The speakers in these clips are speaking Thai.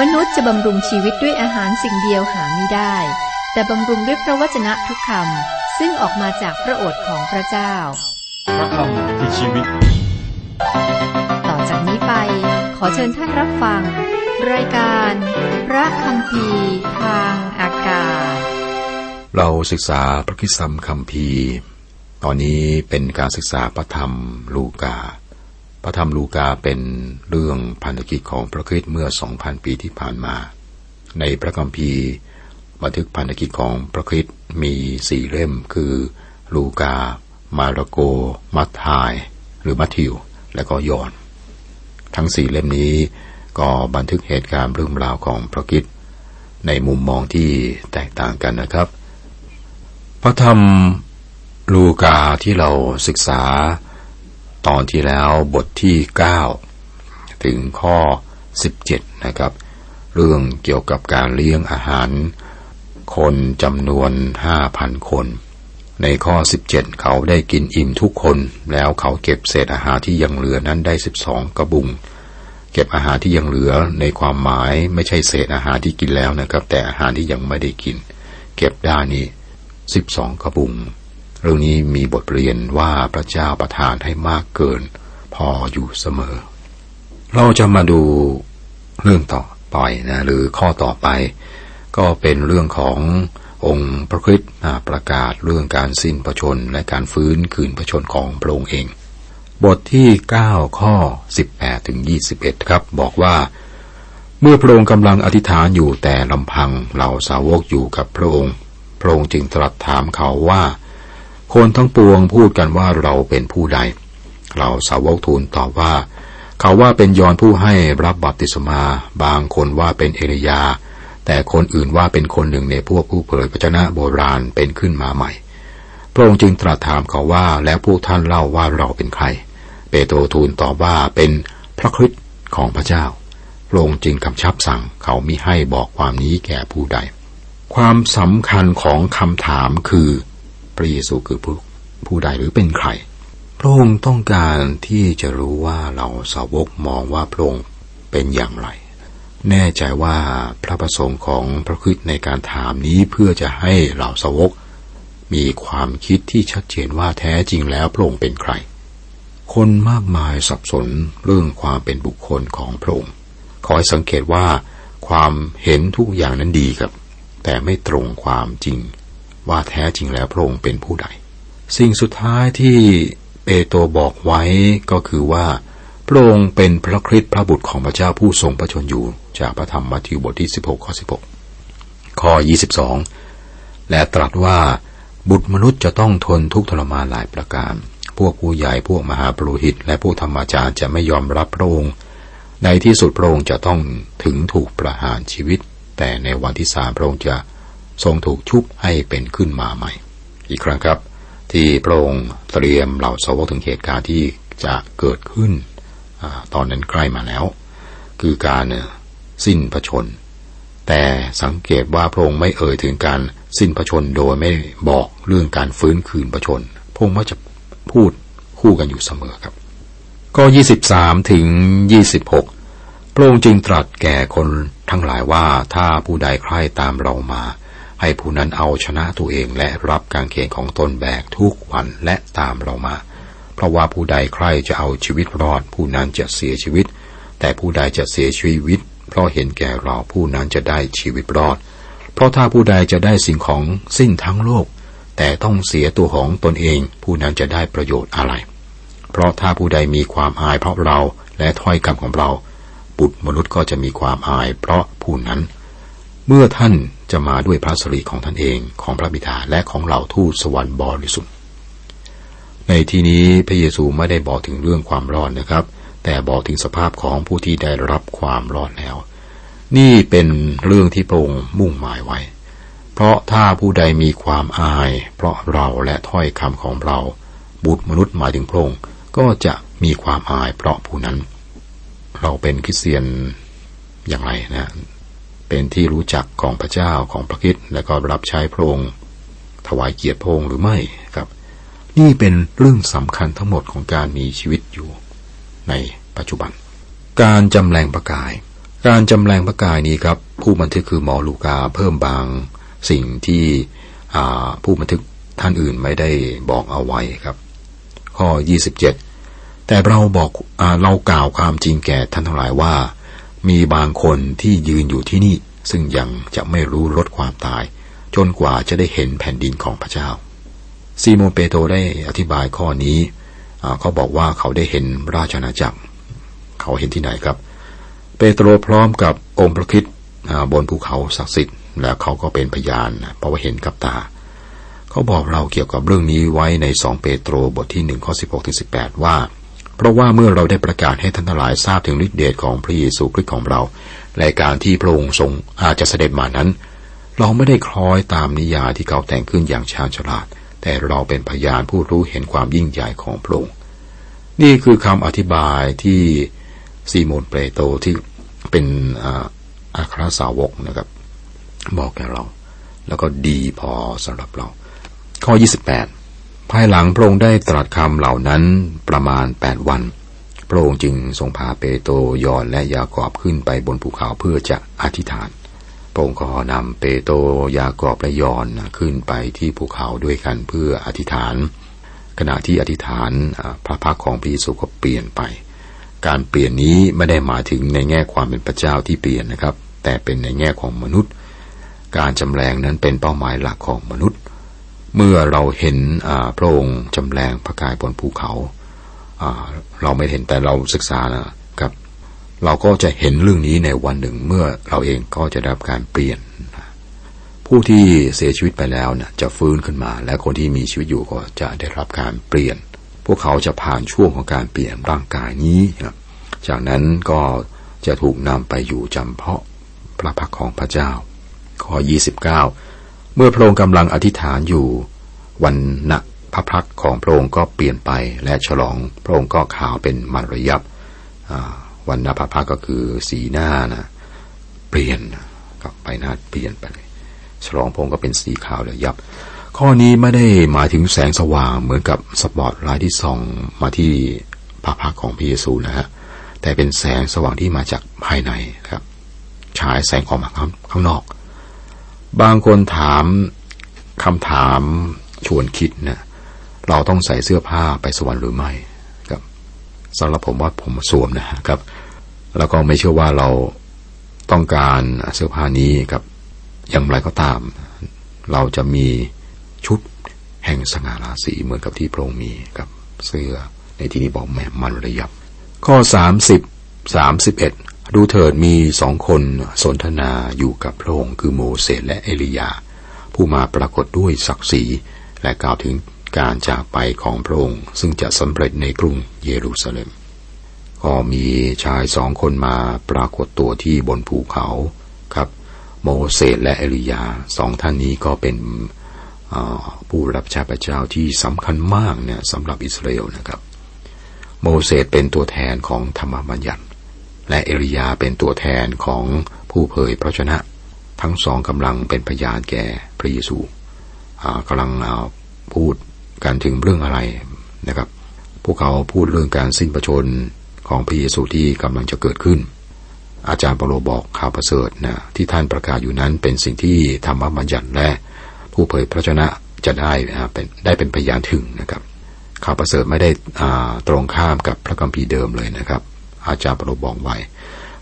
มนุษย์จะบำรุงชีวิตด้วยอาหารสิ่งเดียวหาไม่ได้ แต่บำรุงด้วยพระวจนะทุกคำซึ่งออกมาจากพระโอษฐ์ของพระเจ้า พระคำคือชีวิต ต่อจากนี้ไป ขอเชิญท่านรับฟัง รายการ พระคำพีร์ทางอากาศ เราศึกษาพระคิดธรรมคำพีร์ตอนนี้เป็นการศึกษาพระธรรมลูกาพ ระธรรมลูกาเป็นเรื่องพันธกิจของพระคริสต์เมื่อ 2,000 ปีที่ผ่านมา ในพระคัมภีร์บันทึกพันธกิจของพระคริสต์มีสี่เล่มคือ ลูกา มาระโก มัทธาย หรือมัทธิว และก็ยอห์นทั้งสี่เล่มนี้ก็บันทึกเหตุการณ์เรื่องราวของพระคริสต์ในมุมมองที่แตกต่างกันนะครับ พระธรรมลูกาที่เราศึกษา ตอนที่แล้วบทที่ 9 ถึงข้อ 17 นะครับ เรื่องเกี่ยวกับการเลี้ยงอาหาร คนจำนวน 5,000 คน ในข้อ 17 เขาได้กินอิ่มทุกคน แล้วเขาเก็บเศษอาหารที่ยังเหลือนั้นได้ 12 กระบุง เก็บอาหารที่ยังเหลือในความหมายไม่ใช่เศษอาหารที่กินแล้วนะครับ แต่อาหารที่ยังไม่ได้กิน เก็บได้นี่12 กระบุง เรื่องนี้มีบทเรียนว่าพระเจ้าประทานให้มากเกิน พออยู่เสมอ เราจะมาดูเรื่องต่อไปนะหรือข้อต่อไป ก็เป็นเรื่องขององค์พระคริสต์ประกาศเรื่องการสิ้นพระชนและการฟื้นคืนพระชนของพระองค์เอง บทที่ 9 ข้อ 18ถึง21 ครับ บอกว่า เมื่อพระองค์กำลังอธิษฐานอยู่แต่ลำพังเหล่าสาวกอยู่กับพระองค์ พระองค์จึงตรัสถามเขาว่า คนทั้งปวงพูดกันว่าเราเป็นผู้ใด เราสาวกทูลตอบว่า เขาว่าเป็นยอนผู้ให้รับบัพติศมา บางคนว่าเป็นเอลียา แต่คนอื่นว่าเป็นคนหนึ่งในพวกผู้เผยพระชนะโบราณเป็นขึ้นมาใหม่ พระองค์จึงตรัสถามเขาว่าแล้วพวกท่านเล่าว่าเราเป็นใคร เปโตรทูลตอบว่าเป็นพระคริสต์ของพระเจ้า พระองค์จึงกำชับสั่งเขามิให้บอกความนี้แก่ผู้ใด ความสำคัญของคำถามคือ พระเยซูคือผู้ผู้ใดหรือเป็นใคร พระองค์ต้องการที่จะรู้ว่าเราสาวกมองว่าพระองค์เป็นอย่างไร แน่ใจว่าพระประสงค์ของพระคริสต์ในการถามนี้เพื่อจะให้เหล่าสาวก มีความคิดที่ชัดเจนว่าแท้จริงแล้วพระองค์เป็นใคร คนมากมายสับสนเรื่องความเป็นบุคคลของพระองค์ ขอให้สังเกตว่าความเห็นทุกอย่างนั้นดีครับ แต่ไม่ตรงความจริง ว่าแท้จริงแล้วพระองค์เป็นผู้ใด สิ่งสุดท้ายที่เปโตรบอกไว้ก็คือว่าพระองค์เป็นพระคริสต์พระบุตรของพระเจ้าผู้ทรงพระชนอยู่ จากพระธรรมมัทธิวบทที่ 16 ข้อ 16 ข้อ 22 และตรัสว่าบุตรมนุษย์จะต้องทนทุกข์ทรมานหลายประการ พวกผู้ใหญ่พวกมหาปรุหิต และพวกธรรมจารย์จะไม่ยอมรับพระองค์ ในที่สุดพระองค์จะต้องถึงถูกประหารชีวิต แต่ในวันที่สามพระองค์จะ ทรงถูกชุบให้เป็นขึ้นมาใหม่ อีกครั้งครับ ที่พระองค์เตรียมเหล่าสาวกถึงเหตุการณ์ที่จะเกิดขึ้นอตอนนั้นใกล้มาแล้ว คือการสิ้นพระชน แต่สังเกตว่าพระองค์ไม่เอ่ยถึงการสิ้นพระชนโดยไม่บอกเรื่องการฟื้นคืนพระชน พระองค์มักจะพูดคู่กันอยู่เสมอครับ ก็ 23 ถึง 26 พระองค์จึงตรัสแก่คนทั้งหลายว่าถ้าผู้ใดใคร่ตามเรามา ให้ผู้นั้นเอาชนะตัวเองและรับการเขนของตนแบกทุกวันและตามเรามา เพราะว่าผู้ใดใคร่จะเอาชีวิตรอด ผู้นั้นจะเสียชีวิต แต่ผู้ใดจะเสียชีวิต เพราะเห็นแก่เราผู้นั้นจะได้ชีวิตรอด เพราะถ้าผู้ใดจะได้สิ่งของสิ้นทั้งโลก แต่ต้องเสียตัวของตนเอง ผู้นั้นจะได้ประโยชน์อะไร เพราะถ้าผู้ใดมีความอายเพราะเราและถ้อยคำของเรา บุตรมนุษย์ก็จะมีความอายเพราะผู้นั้น เมื่อท่าน จะมาด้วยพระสิริของท่านเองของพระบิดาและของเหล่าทูตสวรรค์บริสุทธิ์ในที่นี้พระเยซูไม่ได้บอกถึงเรื่องความรอดนะครับ แต่บอกถึงสภาพของผู้ที่ได้รับความรอดแล้ว นี่เป็นเรื่องที่พระองค์มุ่งหมายไว้ เพราะถ้าผู้ใดมีความอาย เพราะเราและถ้อยคำของเรา บุตรมนุษย์หมายถึงพระองค์ก็จะมีความอายเพราะผู้นั้น เราเป็นคริสเตียนอย่างไรนะ เป็นที่รู้จักของพระเจ้าของพระคิดและก็รับใช้พระองค์ถวายเกียรติพระองค์หรือไม่ครับ นี่เป็นเรื่องสำคัญทั้งหมดของการมีชีวิตอยู่ในปัจจุบัน การจำแรงประกาย การจำแรงพระกายนี้ครับ ผู้บันทึกคือหมอลูกาเพิ่มบางสิ่งที่ผู้บันทึกท่านอื่นไม่ได้บอกเอาไว้ครับ ข้อ 27 แต่เราบอกอเรากล่าวความจริงแก่ท่านทั้งหลายว่า มีบางคนที่ยืนอยู่ที่นี่ ซึ่งยังจะไม่รู้ลดความตาย จนกว่าจะได้เห็นแผ่นดินของพระเจ้า ซีโมนเปโตรได้อธิบายข้อนี้เขาบอกว่าเขาได้เห็นราชนาจักร เขาเห็นที่ไหนครับ เปโตรพร้อมกับองค์พระคิดบนภูเขาศักดิ์สิทธิ์ แล้วเขาก็เป็นพยานเพราะว่าเห็นกับตา เขาบอกเราเกี่ยวกับเรื่องนี้ไว้ในสองเปโตรบทที่หนึ่งข้อสิบหกถึงสิบแปดว่า เพราะว่าเมื่อเราได้ประกาศให้ท่านทั้งหลายทราบถึงฤทธิเดชของพระเยซูคริสต์ของเรา และการที่พระองค์ทรงอาจจะเสด็จมานั้น เราไม่ได้คล้อยตามนิยายที่เขาแต่งขึ้นอย่างชาญฉลาด แต่เราเป็นพยานผู้รู้เห็นความยิ่งใหญ่ของพระองค์ นี่คือคำอธิบายที่ซีโมนเปโตรที่เป็นอัครสาวกนะครับ บอกแก่เรา แล้วก็ดีพอสำหรับเรา ข้อ 28ายหลังพระองค์ได้ตรัสคำเหล่านั้นประมาณ8วัน พระองค์จึงทรงพาเปโตรยอนและยากอบขึ้นไปบนภูเขาเพื่อจะอธิษฐาน พระองค์ก็นำเปโตรยากอบและยอนขึ้นไปที่ภูเขาด้วยกันเพื่ออธิษฐาน ขณะที่อธิษฐานพระพักของพระเยซูก็เปลี่ยนไป การเปลี่ยนนี้ไม่ได้หมายถึงในแง่ความเป็นพระเจ้าที่เปลี่ยนนะครับ แต่เป็นในแง่ของมนุษย์ การจำแรงนั้นเป็นเป้าหมายหลักของมนุษย์ เมื่อเราเห็นพระองค์จำแรงพระกายบนภูเขาเราไม่เห็นแต่เราศึกษานะครับ เราก็จะเห็นเรื่องนี้ในวันหนึ่งเมื่อเราเองก็จะได้รับการเปลี่ยน ผู้ที่เสียชีวิตไปแล้วนะจะฟื้นขึ้นมา และคนที่มีชีวิตอยู่ก็จะได้รับการเปลี่ยน พวกเขาจะผ่านช่วงของการเปลี่ยนร่างกายนี้นะจากนั้นก็จะถูกนำไปอยู่จำเพาะพระพักของพระเจ้าข้อ29 เมื่อพระองค์กำลังอธิษฐานอยู่ วันณะพระพักของพระองค์ก็เปลี่ยนไปและฉลองพระองค์ก็ขาวเป็นมันรยับวันณะพระพักก็คือสีหน้านะเปลี่ยนก็ไปหน้าเปลี่ยนไปฉลองพระองค์ก็เป็นสีขาวระยับ ข้อนี้ไม่ได้หมายถึงแสงสว่างเหมือนกับสปอตไลท์ที่ส่องมาที่พระพักของพระเยซูนะฮะแต่เป็นแสงสว่างที่มาจากภายในครับ ฉายแสงออกมาข้างนอก บางคนถามคำถามชวนคิดนะเราต้องใส่เสื้อผ้าไปสวรรค์หรือไม่ครับสำหรับผมว่าผมสวมนะครับ แล้วก็ไม่เชื่อว่าเราต้องการเสื้อผ้านี้ครับ อย่างไรก็ตาม เราจะมีชุดแห่งสง่าราศีเหมือนกับที่พระองค์มีกับ เสื้อในที่นี้บอกแม่มันระยับ ข้อสามสิบสามสิบเอ็ด ดูเถิดมีสองคนสนทนาอยู่กับพระองค์คือโมเสสและเอลียา ผู้มาปรากฏด้วยศักดิ์ศรีและกล่าวถึงการจากไปของพระองค์ ซึ่งจะสำเร็จในกรุงเยรูซาเล็ม ก็มีชายสองคนมาปรากฏตัวที่บนภูเขาครับ โมเสสและเอลียาสองท่านนี้ก็เป็นผู้รับใช้พระเจ้าที่สำคัญมากเนี่ยสำหรับอิสราเอลนะครับ โมเสสเป็นตัวแทนของธรรมบัญญัติ และเอลียาเป็นตัวแทนของผู้เผยพระชนะ ทั้งสองกำลังเป็นพยานแก่พระเยซูกำลังพูดกันถึงเรื่องอะไรนะครับ พวกเขาพูดเรื่องการสิ้นประชนของพระเยซูที่กำลังจะเกิดขึ้น อาจารย์เปโลบอกข่าวประเสริฐนะที่ท่านประกาศอยู่นั้นเป็นสิ่งที่ธรรมบัญญัติและ ผู้เผยพระชนะจะได้เป็นได้เป็นพยานถึงนะครับข่าวประเสริฐไม่ได้ตรงข้ามกับพระคัมภีร์เดิมเลยนะครับ อาจารย์ปรบอกไว้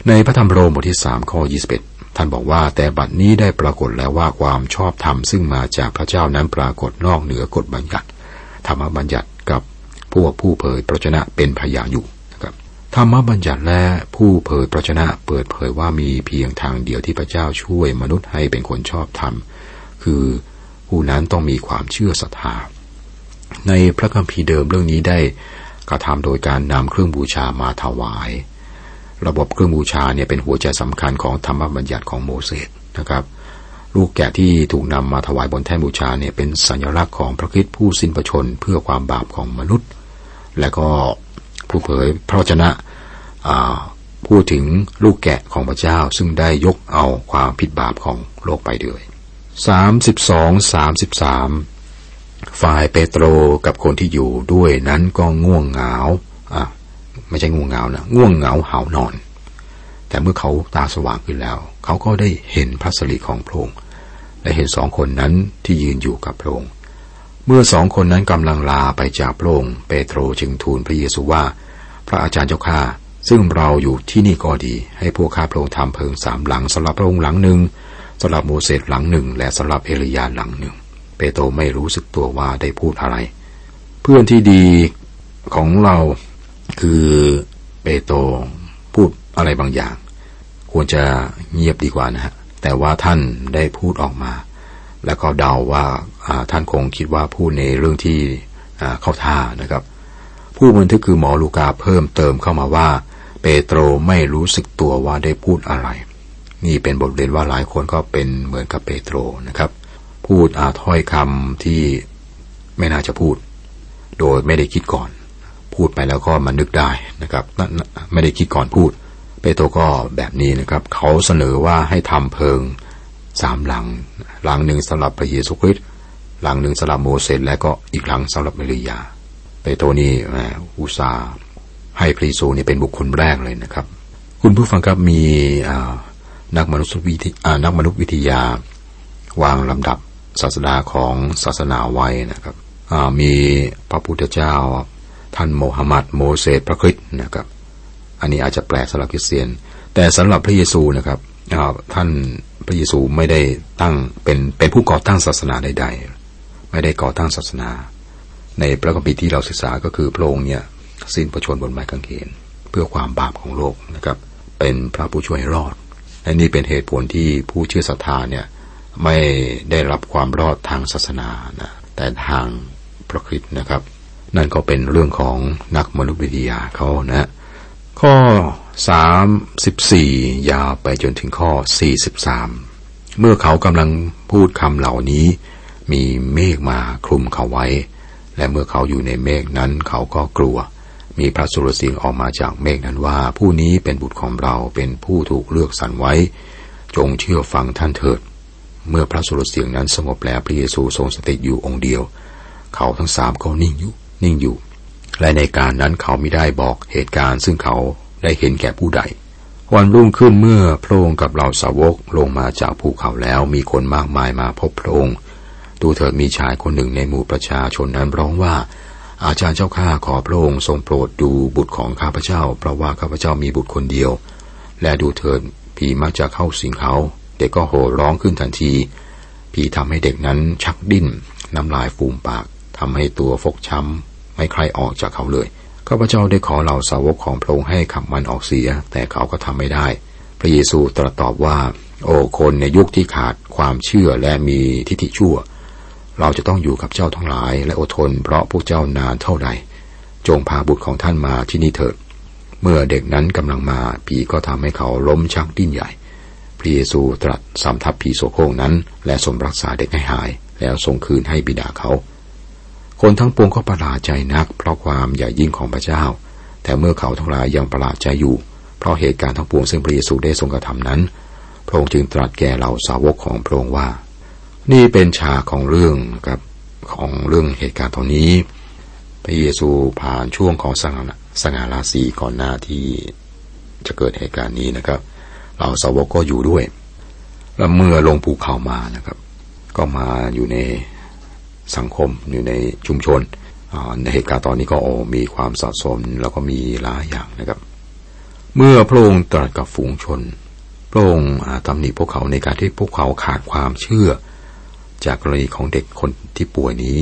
ในพระธรรมโรมบทที่สามข้อยี่สิบเอ็ดท่านบอกว่าแต่บัดนี้ได้ปรากฏแล้วว่าความชอบธรรมซึ่งมาจากพระเจ้านั้นปรากฏนอกเหนือกฎบัญญัติ ธรรมบัญญัติกับพวกผู้เผยพระชนะเป็นพยานอยู่นะครับธรรมบัญญัติและผู้เผยพระชนะเปิดเผยว่ามีเพียงทางเดียวที่พระเจ้าช่วยมนุษย์ให้เป็นคนชอบธรรม คือผู้นั้นต้องมีความเชื่อศรัทธาในพระคัมภีร์เดิมเรื่องนี้ได้ กระทำโดยการนำเครื่องบูชามาถวาย ระบบเครื่องบูชาเนี่ยเป็นหัวใจสำคัญของธรรมบัญญัติของโมเสสนะครับลูกแกะที่ถูกนำมาถวายบนแท่นบูชาเนี่ยเป็นสัญลักษณ์ของพระคิดผู้สิ้นประชนเพื่อความบาปของมนุษย์ และก็ผู้เผยพระชนะพูดถึงลูกแกะของพระเจ้าซึ่งได้ยกเอาความผิดบาปของโลกไปด้วย 32 33 ฝ่ายเปโตรกับคนที่อยู่ด้วยนั้นก็ง่วงเหงาอะไม่ใช่ง่วงเหงานะง่วงเหงาเหานอน แต่เมื่อเขาตาสว่างขึ้นแล้ว เขาก็ได้เห็นพระสิริของพระองค์และเห็นสองคนนั้นที่ยืนอยู่กับพระองค์เมื่อสองคนนั้นกำลังลาไปจากพระองค์เปโตรจึงทูลพระเยซูว่า พระอาจารย์เจ้าข้าซึ่งเราอยู่ที่นี่ก็ดี ให้พวกข้าพระองค์ทำเพิงสามหลังสำหรับพระองค์หลังหนึ่งสำหรับโมเสสหลังหนึ่ง และสำหรับเอลียาหลังหนึ่ง เปโตรไม่รู้สึกตัวว่าได้พูดอะไร เพื่อนที่ดีของเราคือเปโตรพูดอะไรบางอย่าง ควรจะเงียบดีกว่านะฮะแต่ว่าท่านได้พูดออกมา แล้วก็เดาว่าท่านคงคิดว่าพูดในเรื่องที่เข้าท่านะครับ ผู้บันทึกคือหมอลูกาเพิ่มเติมเข้ามาว่า เปโตรไม่รู้สึกตัวว่าได้พูดอะไร นี่เป็นบทเรียนว่าหลายคนก็เป็นเหมือนกับเปโตรนะครับ พูดอาถ้อยคำที่ไม่น่าจะพูด โดยไม่ได้คิดก่อน พูดไปแล้วก็มานึกได้นะครับไม่ได้คิดก่อนพูด เปโตรก็แบบนี้นะครับ เขาเสนอว่าให้ทำเพิงสามหลัง หลังหนึ่งสำหรับพระเยซูคริสต์หลังหนึ่งสำหรับโมเสสและก็อีกหลังสำหรับเมริยา เปโตรนี่อุตสาให้พระเยซูนี่เป็นบุคคลแรกเลยนะครับ คุณผู้ฟังครับมีนักมนุษยวิทยานักมนุษยวิทยาวางลำดับ ศาสนาของศาสนาไว้นะครับมีพระพุทธเจ้า ท่านโมฮัมหมัดโมเสสพระคริสต์นะครับ อันนี้อาจจะแปลกสำหรับคริสเตียน แต่สำหรับพระเยซูนะครับท่านพระเยซูไม่ได้ตั้งเป็นเป็นผู้ก่อตั้งศาสนาใด ๆ ไม่ได้ก่อตั้งศาสนา ในพระคัมภีร์ที่เราศึกษาก็คือพระองค์เนี่ยสิ้นประชนบนไม้กางเขนเพื่อความบาปของโลกนะครับ เป็นพระผู้ช่วยรอดและนี่เป็นเหตุผลที่ผู้เชื่อศรัทธาเนี่ย ไม่ได้รับความรอดทางศาสนานะแต่ทางพระคริสต์นะครับ นั่นก็เป็นเรื่องของนักมนุษยวิทยาเขานะข้อ 34 ยาวไปจนถึงข้อ 43 เมื่อเขากำลังพูดคำเหล่านี้ มีเมฆมาคลุมเขาไว้ และเมื่อเขาอยู่ในเมฆนั้นเขาก็กลัว มีพระสุรเสียงออกมาจากเมฆนั้นว่า ผู้นี้เป็นบุตรของเราเป็นผู้ถูกเลือกสรรไว้ จงเชื่อฟังท่านเถิด เมื่อพระสุรเสียงนั้นสงบแล้วพระเยซูทรงสติตอยู่องค์เดียว เขาทั้งสามก็นิ่งอยู่นิ่งอยู่ และในการนั้นเขาไม่ได้บอกเหตุการณ์ ซึ่งเขาได้เห็นแก่ผู้ใด วันรุ่งขึ้นเมื่อพระองค์กับเหล่าสาวกลงมาจากภูเขาแล้วมีคนมากมายมาพบพระองค์ดูเถิดมีชายคนหนึ่งในหมู่ประชาชนนั้นร้องว่า อาจารย์เจ้าข้าขอพระองค์ทรงโปรดดูบุตรของข้าพเจ้า เพราะว่าข้าพเจ้ามีบุตรคนเดียว และดูเถิดผีมักจะเข้าสิงเขา เด็กก็โห่ร้องขึ้นทันที ผีทำให้เด็กนั้นชักดิ้น น้ำลายฟูมปากทำให้ตัวฟกช้ำไม่ใครออกจากเขาเลยข้าพเจ้าได้ขอเหล่าสาวกของพระองค์ให้ขับมันออกเสีย แต่เขาก็ทำไม่ได้ พระเยซูตรัสตอบว่า โอ้คนในยุคที่ขาดความเชื่อและมีทิฏฐิชั่ว เราจะต้องอยู่กับเจ้าทั้งหลาย และอดทน เพราะพวกเจ้านานเท่าใด จงพาบุตรของท่านมาที่นี่เถิด เมื่อเด็กนั้นกำลังมา ผีก็ทำให้เขาล้มชักดิ้นใหญ่ ระเยซูตรัสสำทับผีโสโครงนั้น และทรงรักษาเด็กให้หาย แล้วทรงคืนให้บิดาเขา คนทั้งปวงก็ประหลาดใจนัก เพราะความใหญ่ยิ่งของพระเจ้า แต่เมื่อเขาทั้งหลายยังประหลาดใจอยู่ เพราะเหตุการณ์ทั้งปวงซึ่งพระเยซูได้ทรงกระทำนั้น พระองค์จึงตรัสแก่เหล่าสาวกของพระองค์ว่า นี่เป็นฉากของเรื่องครับของเรื่องเหตุการณ์ตรงนี้ พระเยซูผ่านช่วงของสง่สง่าราศีก่อนหน้าที่จะเกิดเหตุการณ์นี้นะครับ เราสาวกก็อยู่ด้วย แล้วเมื่อลงภูเขามานะครับ ก็มาอยู่ในสังคมอยู่ในชุมชนในเหตุการณ์ตอนนี้ก็โอมีความสะสมแล้วก็มีหลายอย่างนะครับ เมื่อพระองค์ตรัสกับฝูงชน พระองค์ตำหนิพวกเขาในการที่พวกเขาขาดความเชื่อ จากกรณีของเด็กคนที่ป่วยนี้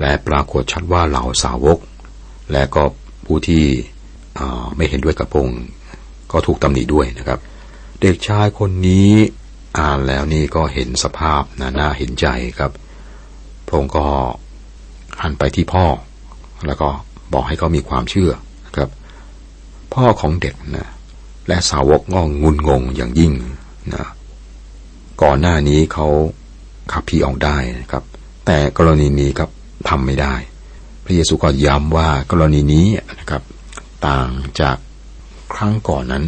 และปรากฏชัดว่าเหล่าสาวก และก็ผู้ที่ไม่เห็นด้วยกับพระองค์ก็ถูกตำหนิด้วยนะครับ เด็กชายคนนี้ อ่านแล้วนี่ก็เห็นสภาพน่าเห็นใจครับระองค์ก็หันไปที่พ่อ แล้วก็บอกให้เขามีความเชื่อครับ พ่อของเด็กนะและสาวกก็งุนงงอย่างยิ่งนะก่อนหน้านี้เขาขับผีออกได้นะครับ แต่กรณีนี้ครับทำไม่ได้ พระเยซูก็ย้ำว่ากรณีนี้นะครับ ต่างจากครั้งก่อนนั้น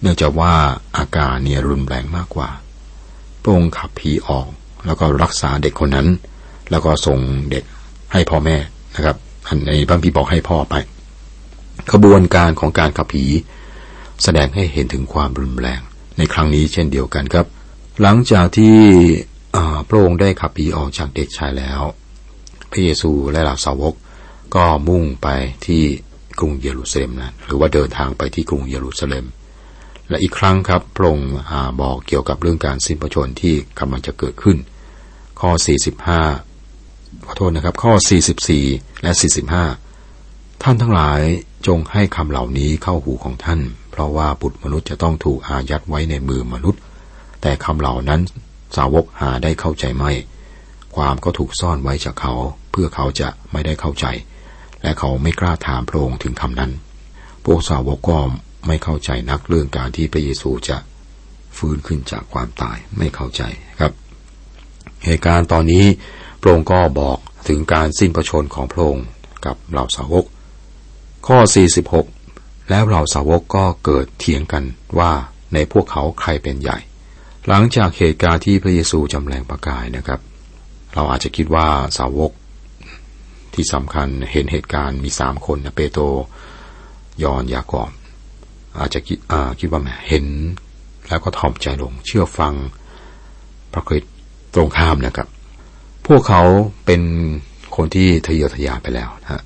เนื่องจากว่าอาการเนี่ยรุนแรงมากกว่าพระองค์ขับผีออก แล้วก็รักษาเด็กคนนั้น แล้วก็ส่งเด็กให้พ่อแม่นะครับ อันในบางพีบอกให้พ่อไป ขบวนการของการขับผีแสดงให้เห็นถึงความรุนแรง ในครั้งนี้เช่นเดียวกันครับ หลังจากที่พระองค์ได้ขับผีออกจากเด็กชายแล้ว พระเยซูและเหล่าสาวกก็มุ่งไปที่กรุงเยรูซาเล็มนะหรือว่าเดินทางไปที่กรุงเยรูซาเล็ม และอีกครั้งครับพระองค์บอกเกี่ยวกับเรื่องการสิ้นพระชนที่กำลังจะเกิดขึ้น ข้อ 45 ขอโทษนะครับ ข้อ 44 และ 45 ท่านทั้งหลายจงให้คำเหล่านี้เข้าหูของท่าน เพราะว่าบุตรมนุษย์จะต้องถูกอายัดไว้ในมือมนุษย์ แต่คำเหล่านั้นสาวกหาได้เข้าใจไม่ ความก็ถูกซ่อนไว้จากเขา เพื่อเขาจะไม่ได้เข้าใจ และเขาไม่กล้าถามพระองค์ถึงคำนั้นพวกสาวกก็ ไม่เข้าใจนักเรื่องการที่พระเยซูจะฟื้นขึ้นจากความตายไม่เข้าใจครับ เหตุการณ์ตอนนี้พระองค์ก็บอกถึงการสิ้นพระชนของพระองค์กับเหล่าสาวก ข้อ 46 แล้วเหล่าสาวกก็เกิดเถียงกันว่าในพวกเขาใครเป็นใหญ่ หลังจากเหตุการณ์ที่พระเยซูจำแรงประกายนะครับ เราอาจจะคิดว่าสาวกที่สำคัญเห็นเหตุการณ์มีสามคนนะเปโตรยอนยากอบ อาจจะคิดคิดว่าแหมเห็น แล้วก็ทอมใจลง เชื่อฟังพระคริสต์ตรงข้ามนะครับ พวกเขาเป็นคนที่ทะเยอทะยานไปแล้วนะ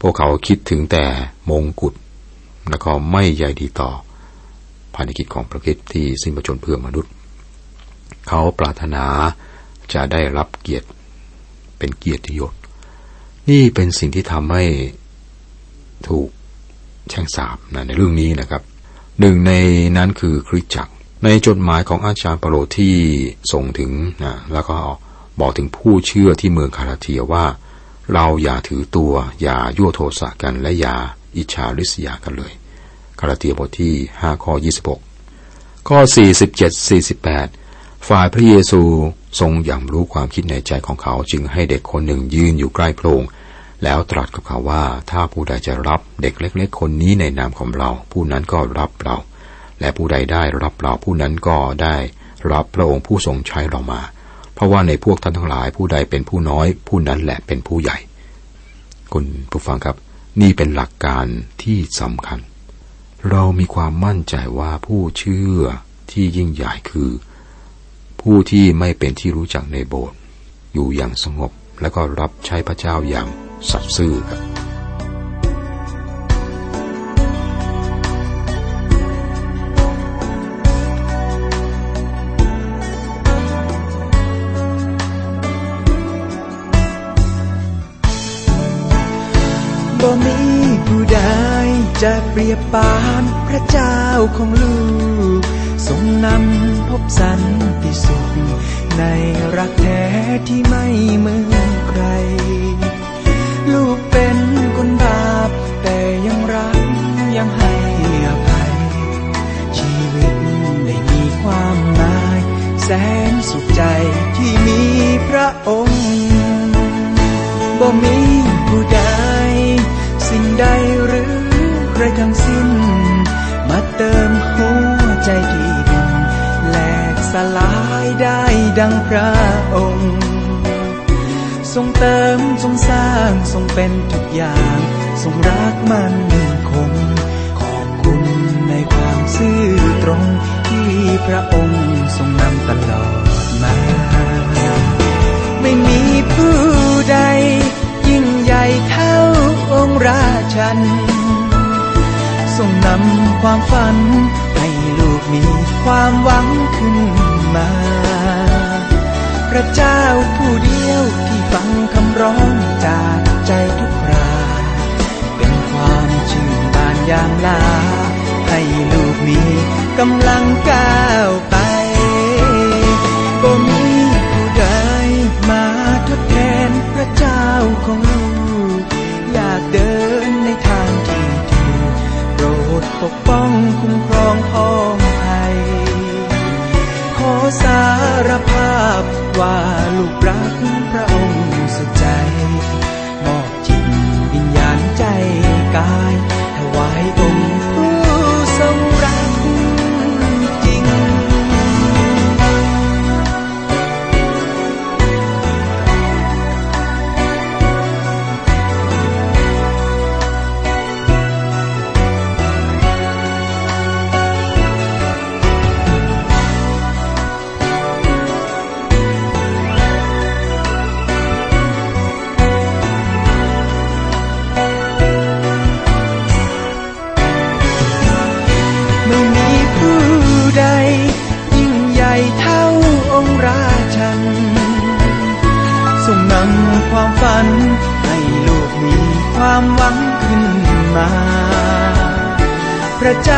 พวกเขาคิดถึงแต่มงกุฎแล้วก็ไม่ใยดีต่อภารกิจของพระคิดที่สิ้นประชนเพื่อมนุษย์ เขาปรารถนาจะได้รับเกียรติเป็นเกียรติยศ นี่เป็นสิ่งที่ทำให้ถูก แช่งสาบนะในเรื่องนี้นะครับหนึ่งในนั้นคือคริสจักร ในจดหมายของอาจารย์เปโลที่ส่งถึงนะแล้วก็บอกถึงผู้เชื่อที่เมืองคาราเทียว่า เราอย่าถือตัว อย่ายั่วโทสะกันและอย่าอิจฉาริษยากันเลย คาราเทียบทที่5ข้อ26 ข้อ 47 48 ฝ่ายพระเยซูทรงอย่างรู้ความคิดในใจของเขาจึงให้เด็กคนหนึ่งยืนอยู่ใกล้โพรง แล้วตรัสกับเขาว่าถ้าผู้ใดจะรับเด็กเล็ก ๆ คนนี้ในนามของเรา ผู้นั้นก็รับเรา และผู้ใดได้รับเราผู้นั้นก็ได้รับพระองค์ผู้ทรงใช้เรามา เพราะว่าในพวกท่านทั้งหลายผู้ใดเป็นผู้น้อย ผู้นั้นแหละเป็นผู้ใหญ่ คุณผู้ฟังครับ นี่เป็นหลักการที่สำคัญ เรามีความมั่นใจว่าผู้เชื่อที่ยิ่งใหญ่คือ ผู้ที่ไม่เป็นที่รู้จักในโบสถ์อยู่อย่างสงบและก็รับใช้พระเจ้าอย่าง สัตย์ซื่อครับบ่มีผู้ใดจะเปรียบปานพระเจ้าของลูกทรงนำพบสันติสุขในรักแท้ที่ไม่เหมือนใคร ลูกเป็นคนบาป แต่ยังรักยังให้อภัย ชีวิตได้มีความหมาย แสนสุขใจที่มีพระองค์บ่มีผู้ใด สิ่งใดหรือไรทั้งสิ้น มาเติมหัวใจที่ดินแหลกสลายได้ดังพระองค์ ทรงเติมทรงสร้างทรงเป็นทุกอย่าง ทรงรักมันคง ขอบคุณในความซื่อตรงที่พระองค์ทรงนำตลอดมา ไม่มีผู้ใด ยิ่งใหญ่เท่าองค์ราชัน ทรงนำความฝัน ให้ลูกมีความหวังขึ้นมา พระเจ้าผู้เดียวที่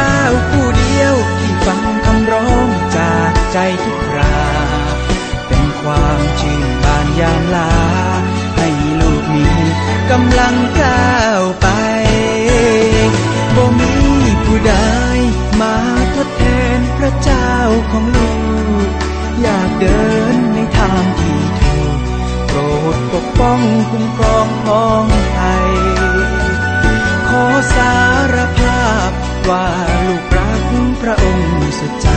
เจ้าผู้เดียวที่ฟังคำร้องจากใจทุกครา เป็นความชื่นบานยามลา ให้ลูกมีกำลังก้าวไปบ่มีผู้ใดมาทดแทนพระเจ้าของลูก อยากเดินในทางที่ถูกโปรดปกป้องคุ้มครองของไทยขอสารภาพ ว่าลูกรักพระองค์สุดใจ